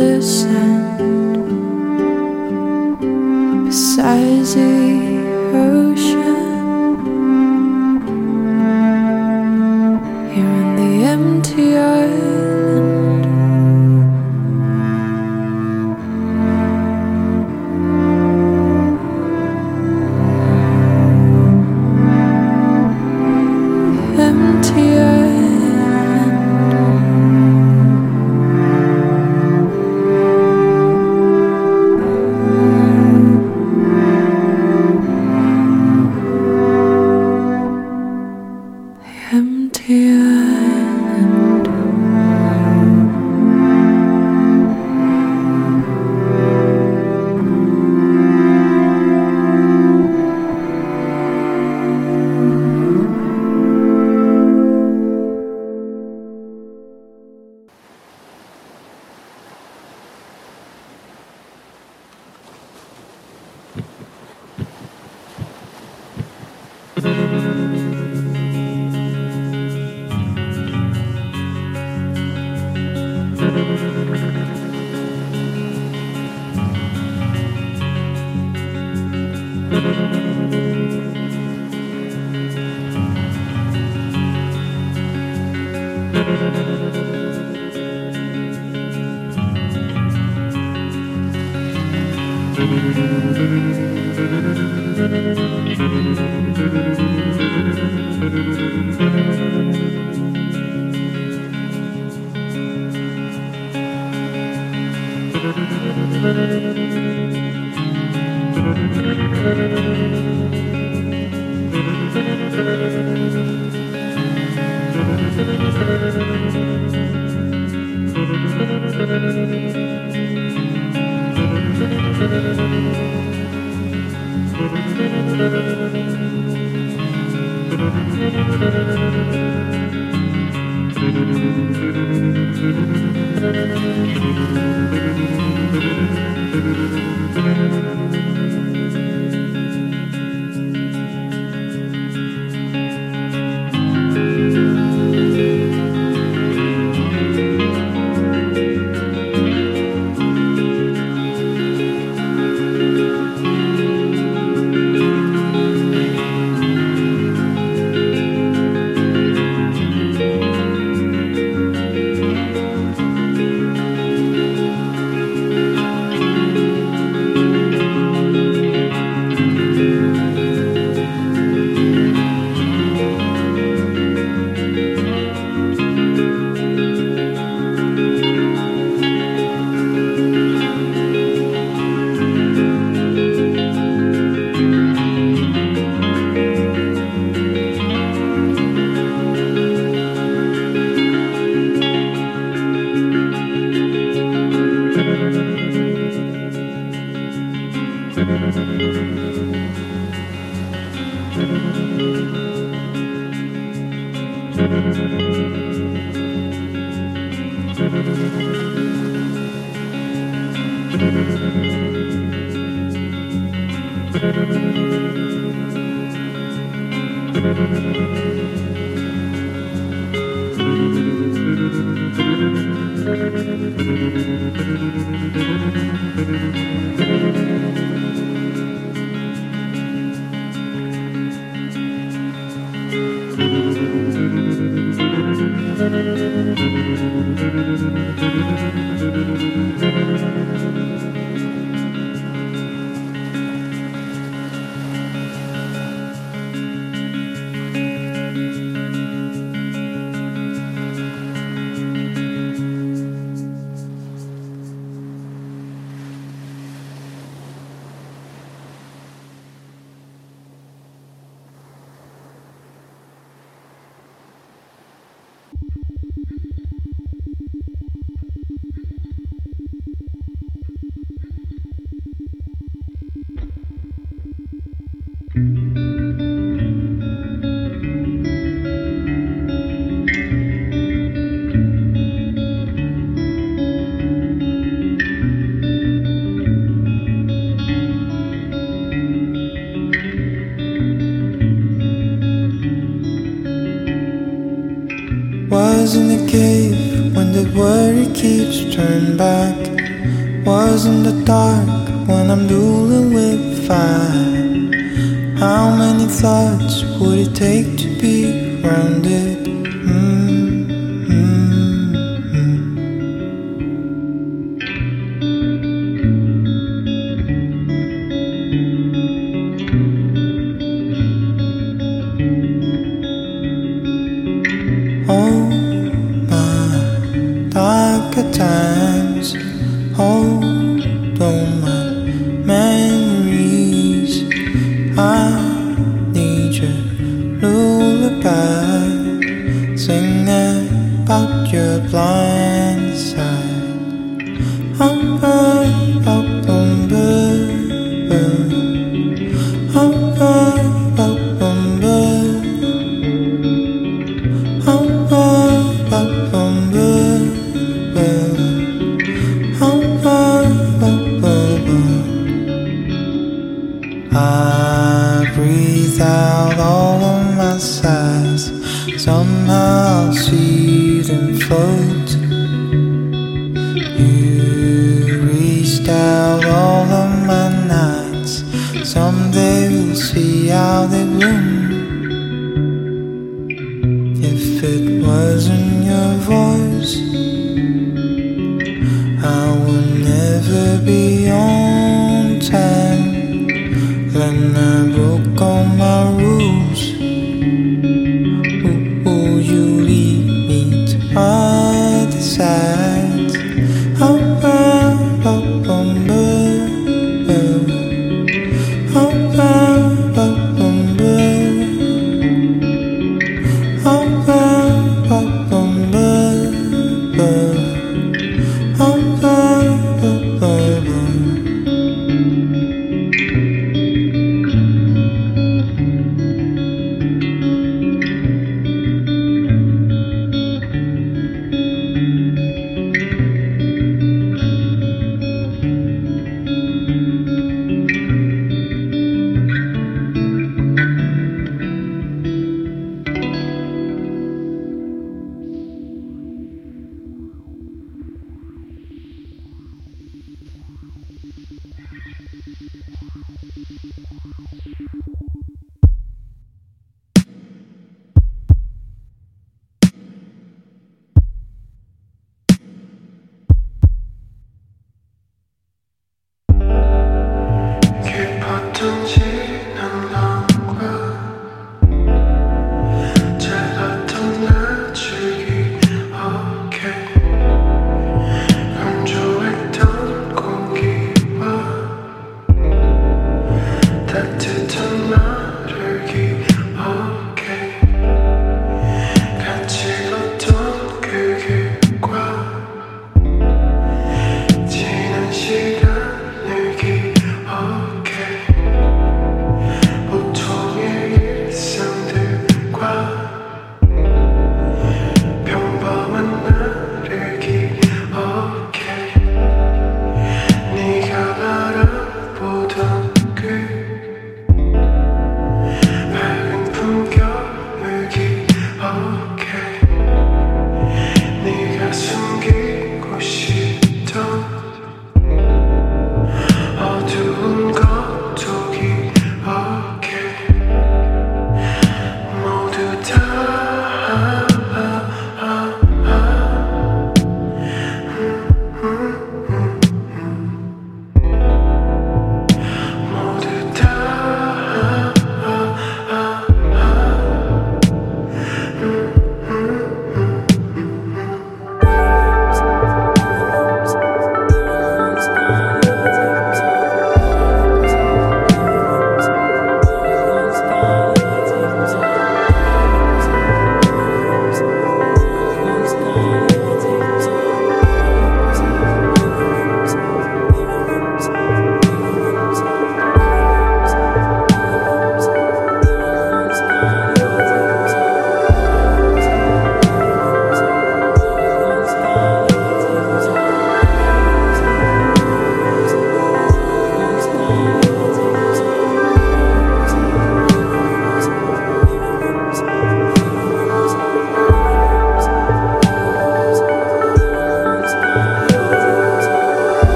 the sand Besides, the earth.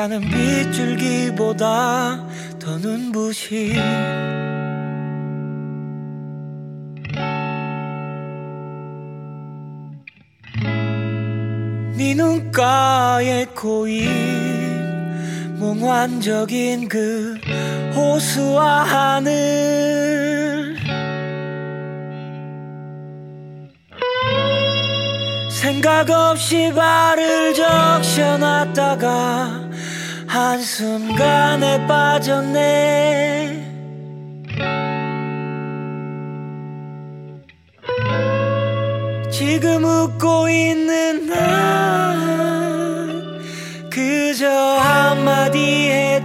가는 지금 웃고 있는 나 그저 한마디 해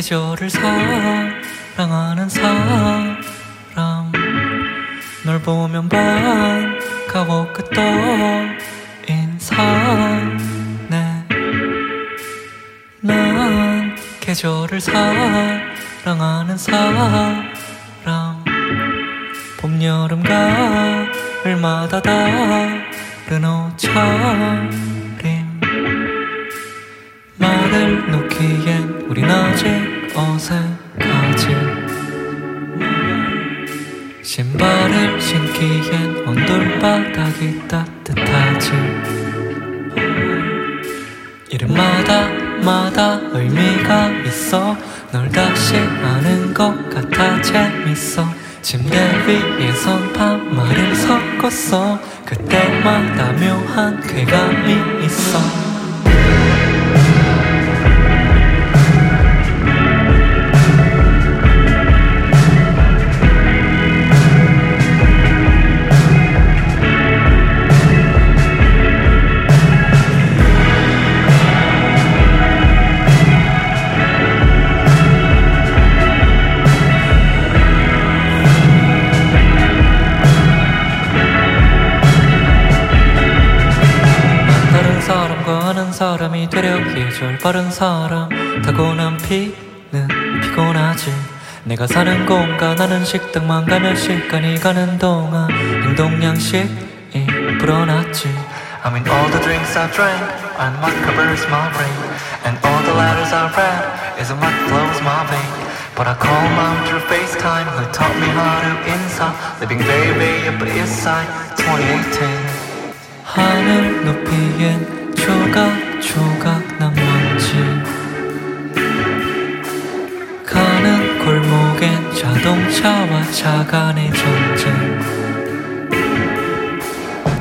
계절을 사랑하는 사람. 널 보면 반가워 그떠 인사네 난 계절을 사랑하는 사람. 봄 여름 가을마다 다른 옷차림. 말을 놓기엔 우리 낮에 어색하지. 신발을 신기엔 온돌바닥이 따뜻하지. 이름마다 마다 의미가 있어. 널 다시 아는 것 같아 재밌어. 침대 위에선 반말을 섞었어 그때마다 묘한 쾌감이 있어. 바른 사람 타고난 피는 피곤하지 내가 사는 공간 나는 식당만 가면 시간이 가는 동안 행동 양식이 불어났지 I mean all the drinks I drank and what covers my brain And all the letters I read isn't what flows my vein But I call mom through FaceTime who taught me how to inside Living way up the east side 2018 하늘 높이엔 조각 조각 골목엔 자동차와 차 간의 전쟁.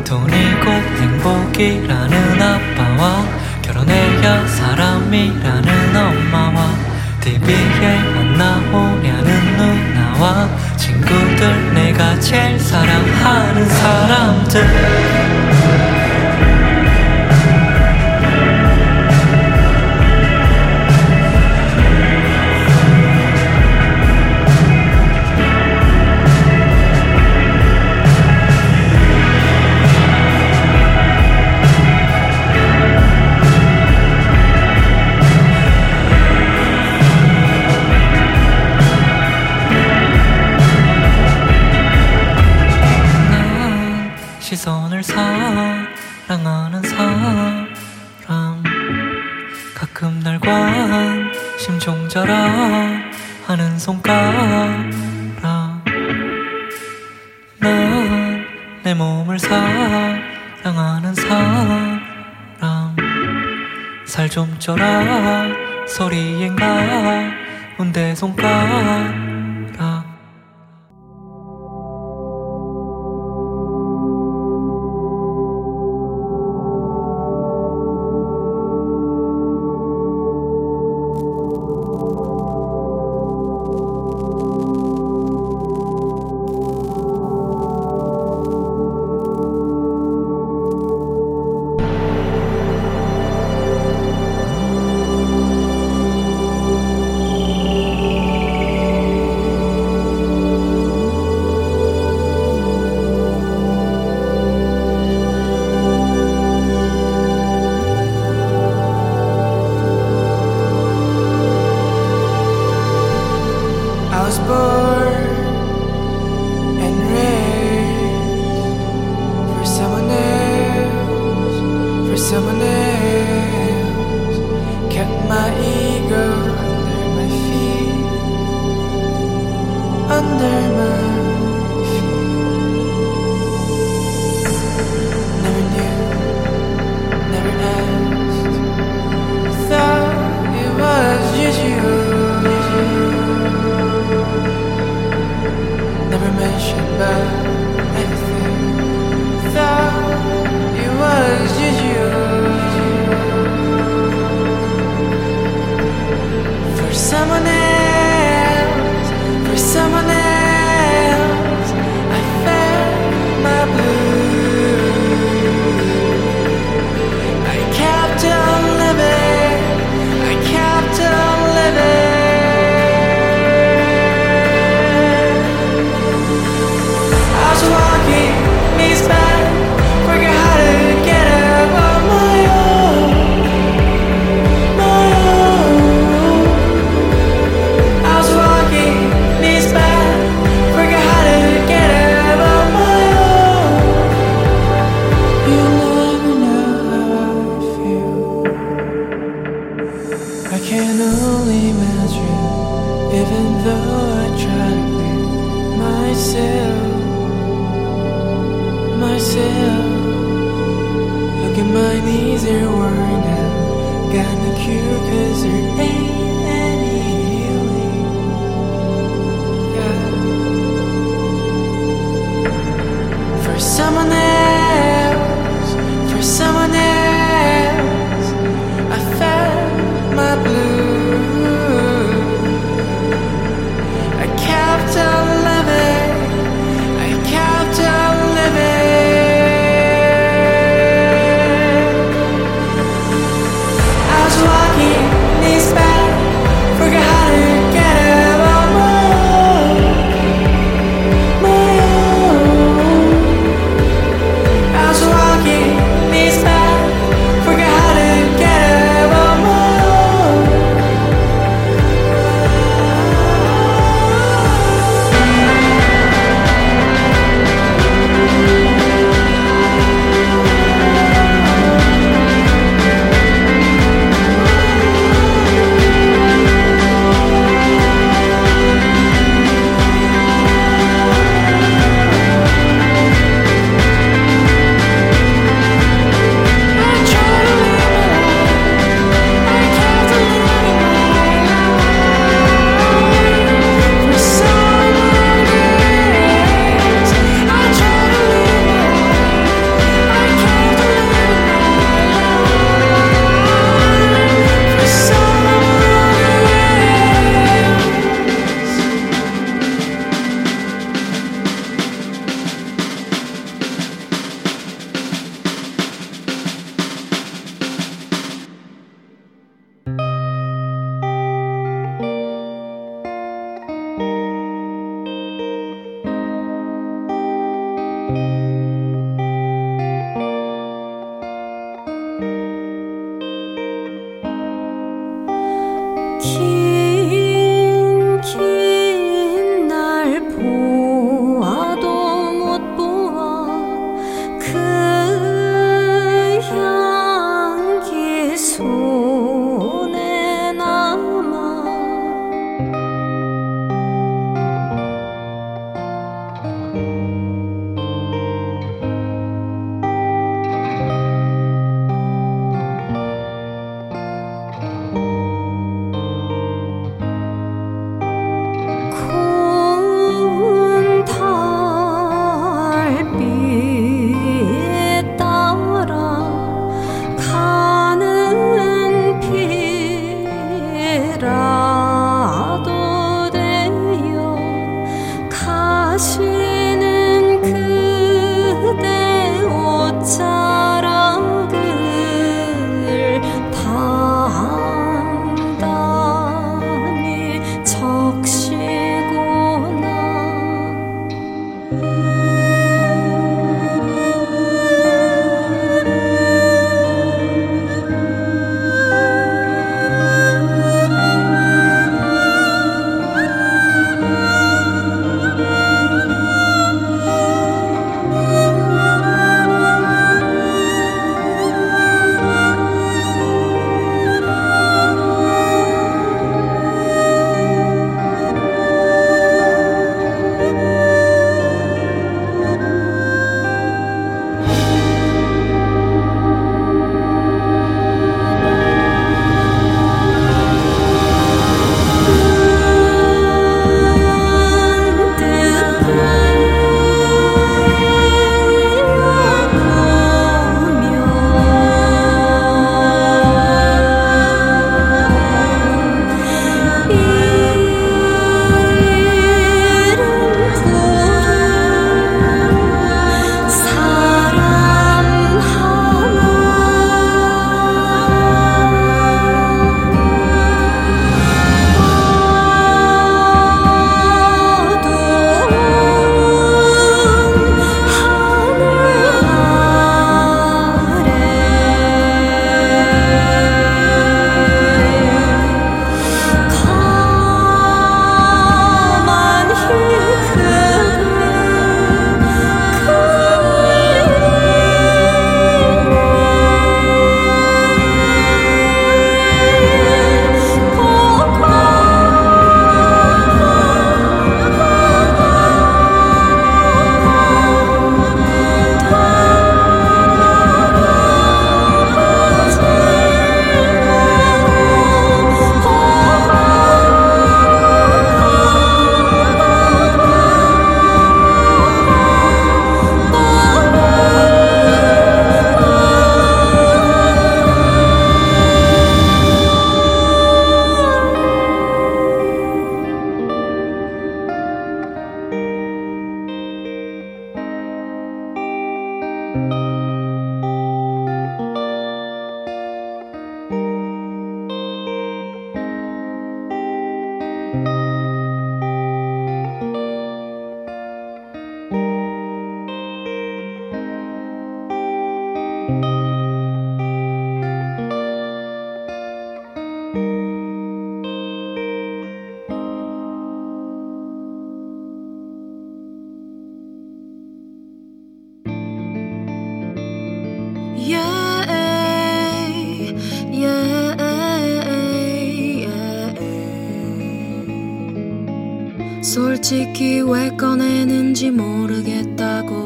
돈이 곧 행복이라는 아빠와 결혼해야 사람이라는 엄마와 TV에 안 나오냐는 누나와 친구들 내가 제일 사랑하는 사람들 forever. 꺼내는지 모르겠다고.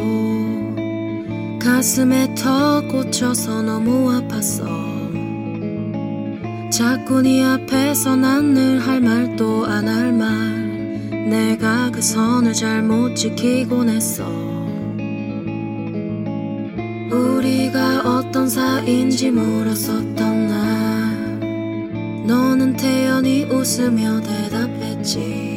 가슴에 턱 꽂혀서 너무 아팠어. 자꾸 네 앞에서 난 늘 할 말도 안 할 말. 내가 그 선을 잘못 지키곤 했어. 우리가 어떤 사이인지 물었었던 날. 너는 태연히 웃으며 대답했지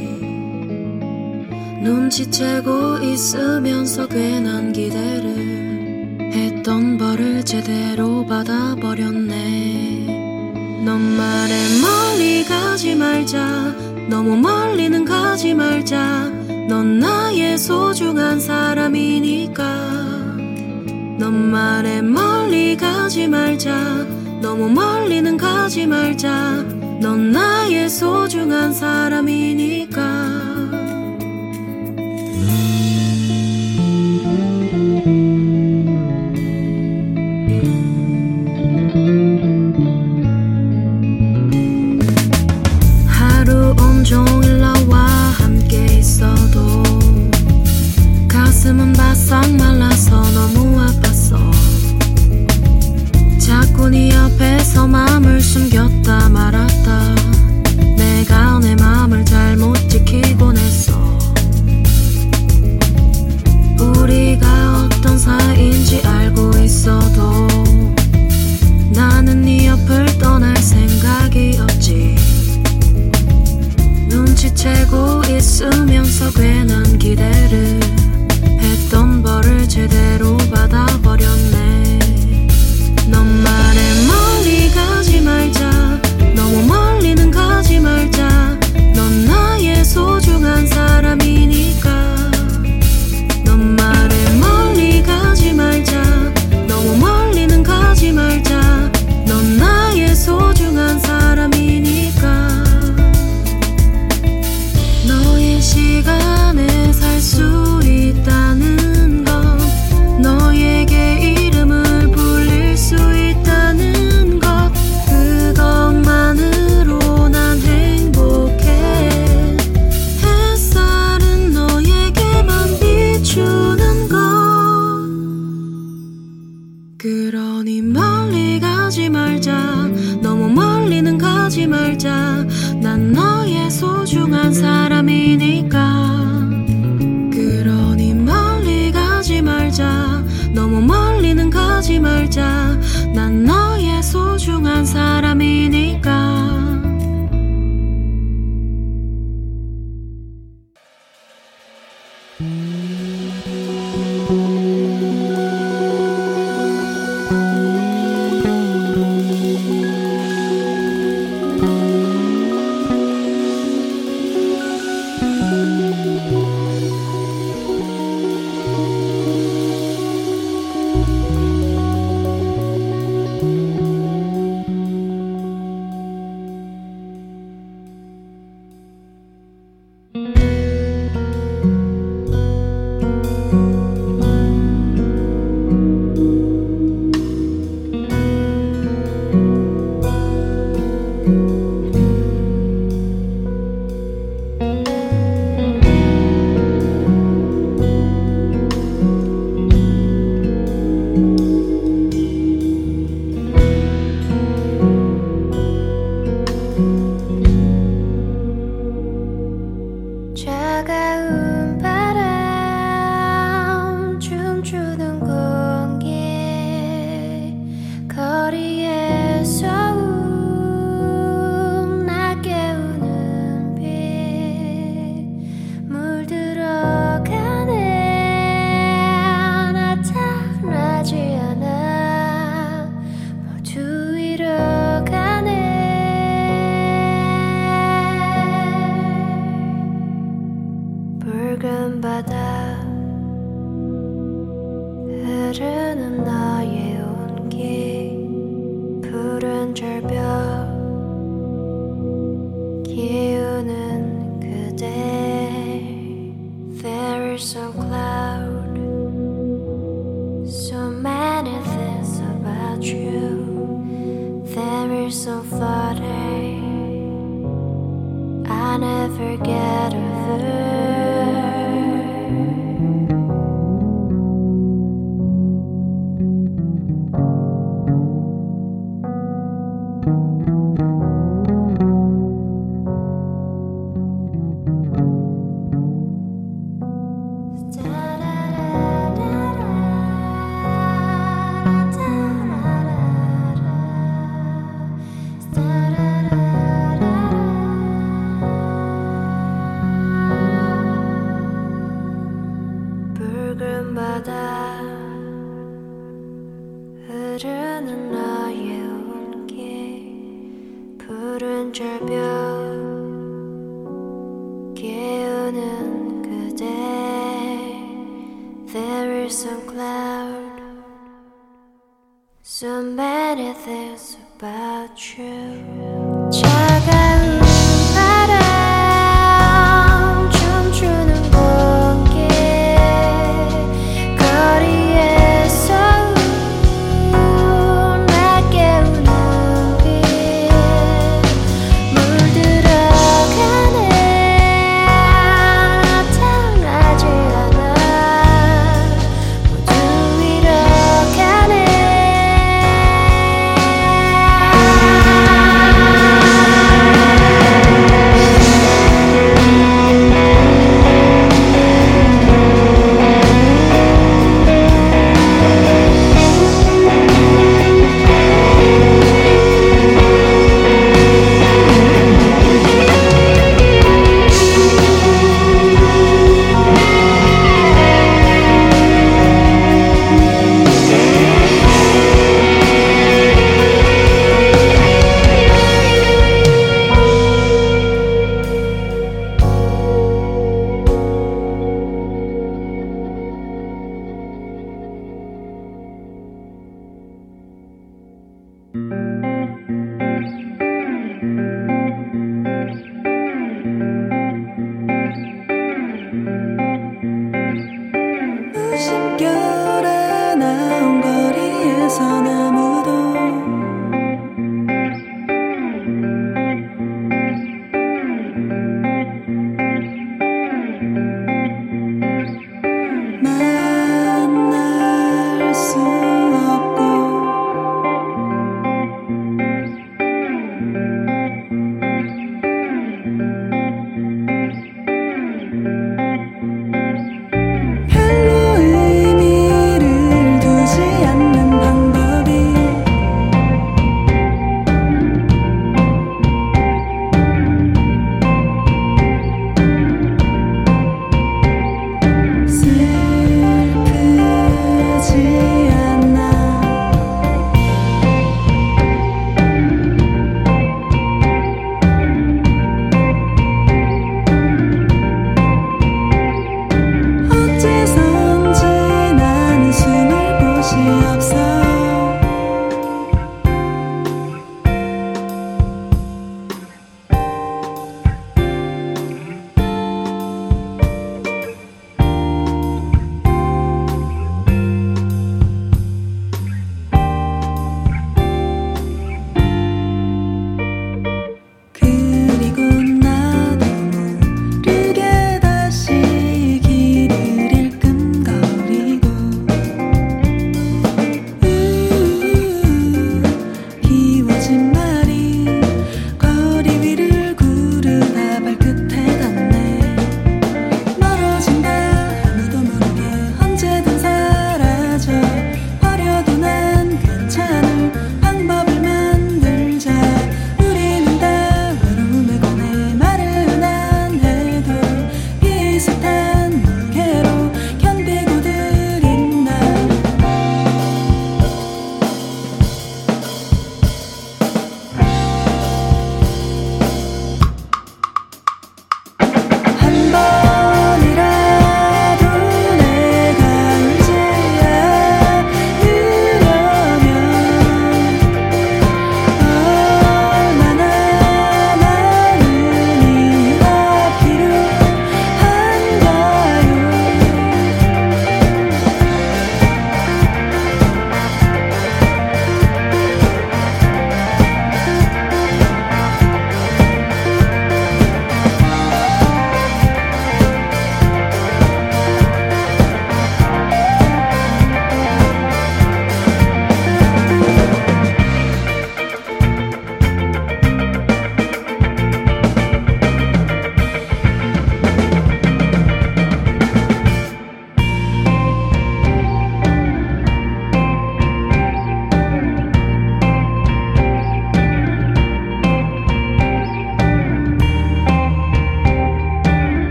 눈치채고 있으면서 괜한 기대를 했던 벌을 제대로 받아버렸네. 넌 말해 멀리 가지 말자. 너무 멀리는 가지 말자. 넌 나의 소중한 사람이니까. 넌 말해 멀리 가지 말자. 너무 멀리는 가지 말자. 넌 나의 소중한 사람이니 있으면서 괜한 기대를 차가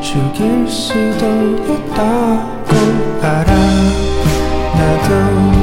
죽일 수도 있다고 알아. 나도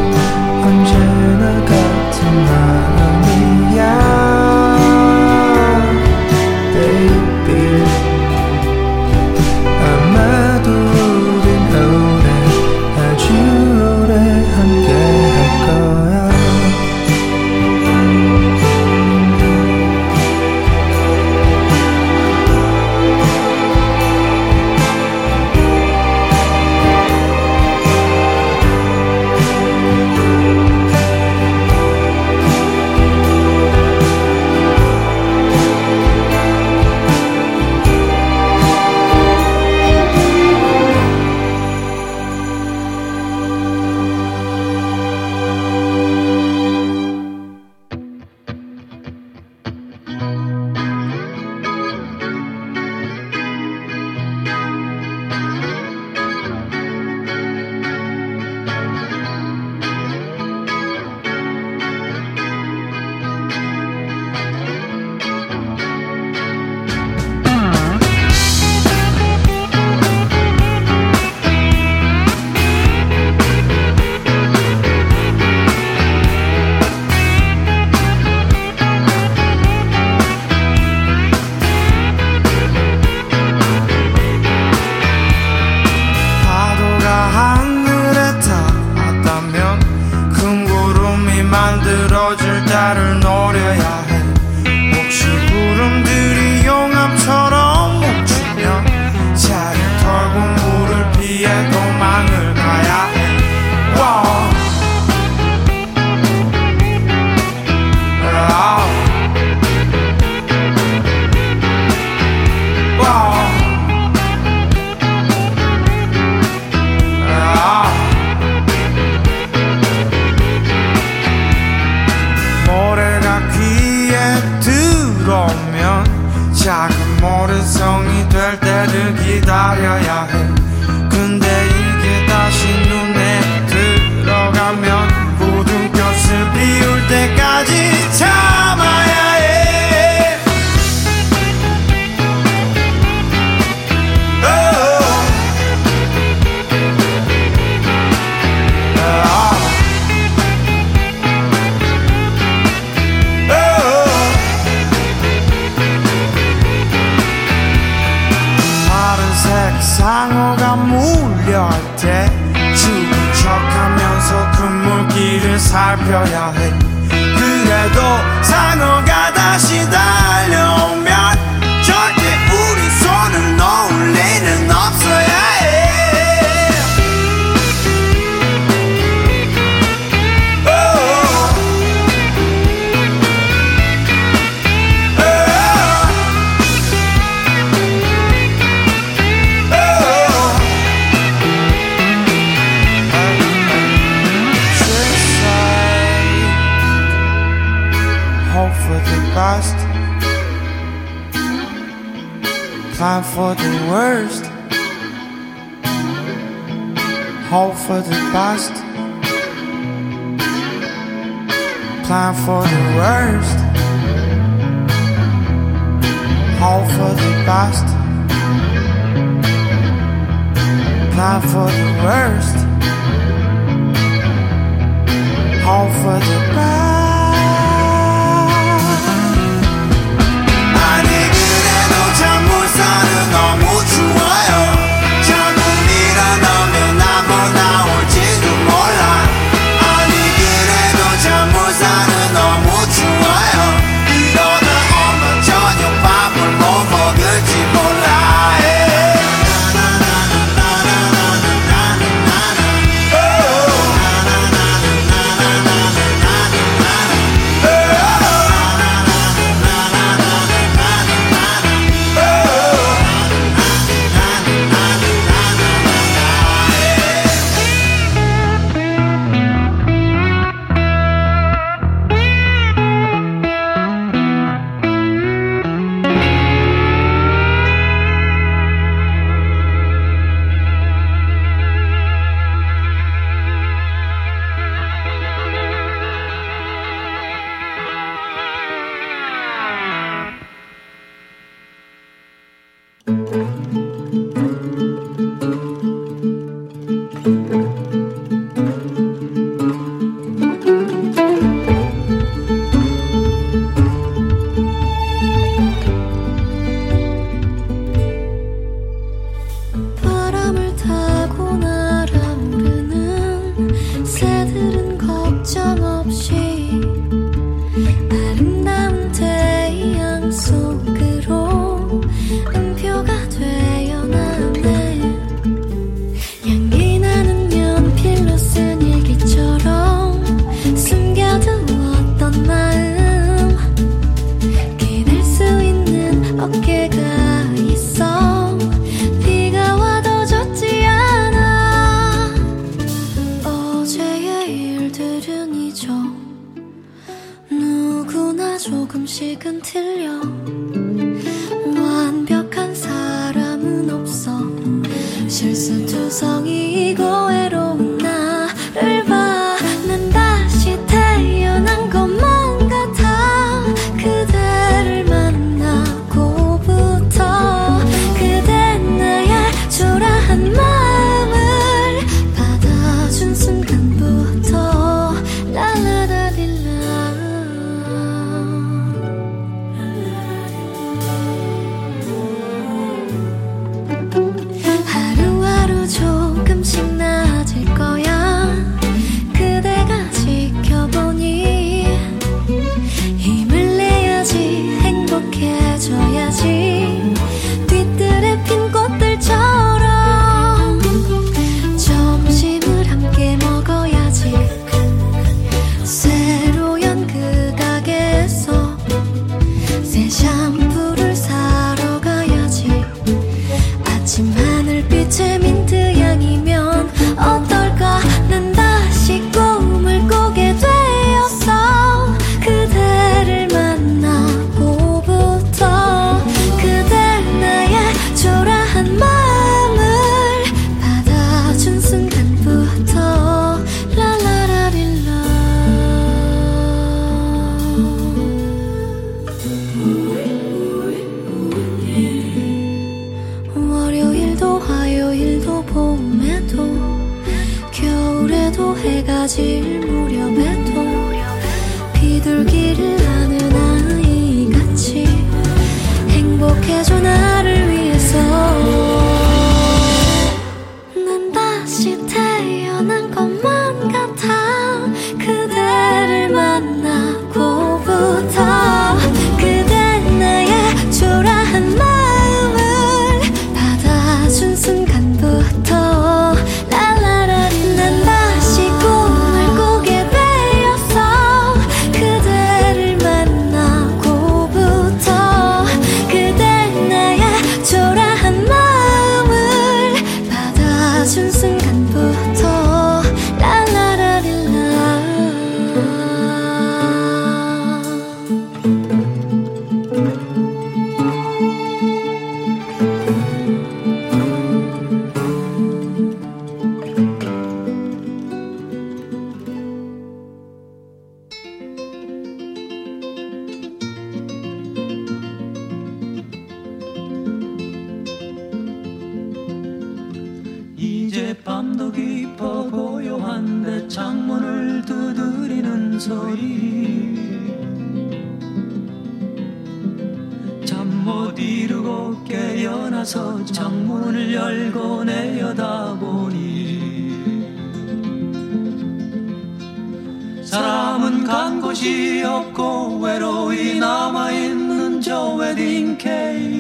아버지 없고 외로이 남아있는 저 웨딩 케이크.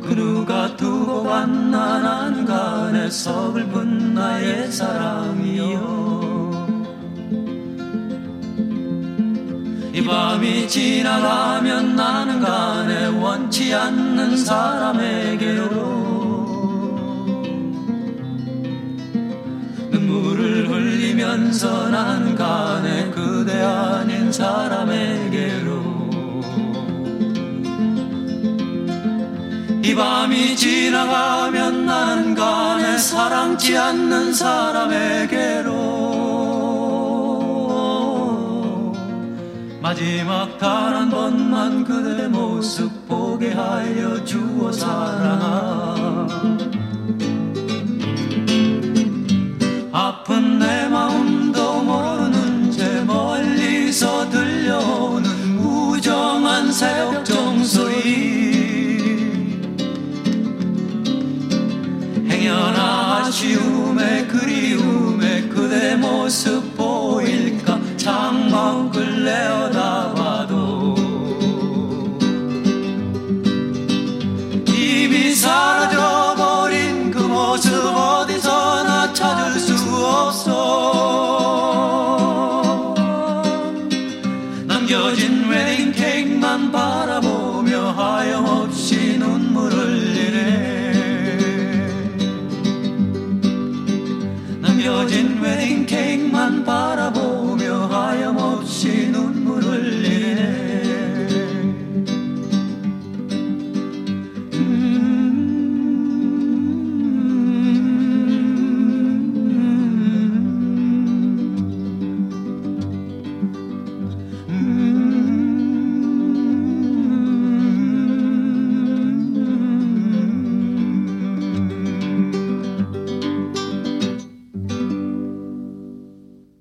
그 누가 두고 간 난 안간에 서글픈 나의 사랑이여. 이 밤이 지나가면 나는 간에 원치 않는 사람에게로 연선한 간에 그대 아닌 사람에게로. 이 밤이 지나가면 나는 간에 사랑치 않는 사람에게로. 마지막 단 한 번만 그대 모습 보게 하여 주어 사랑아.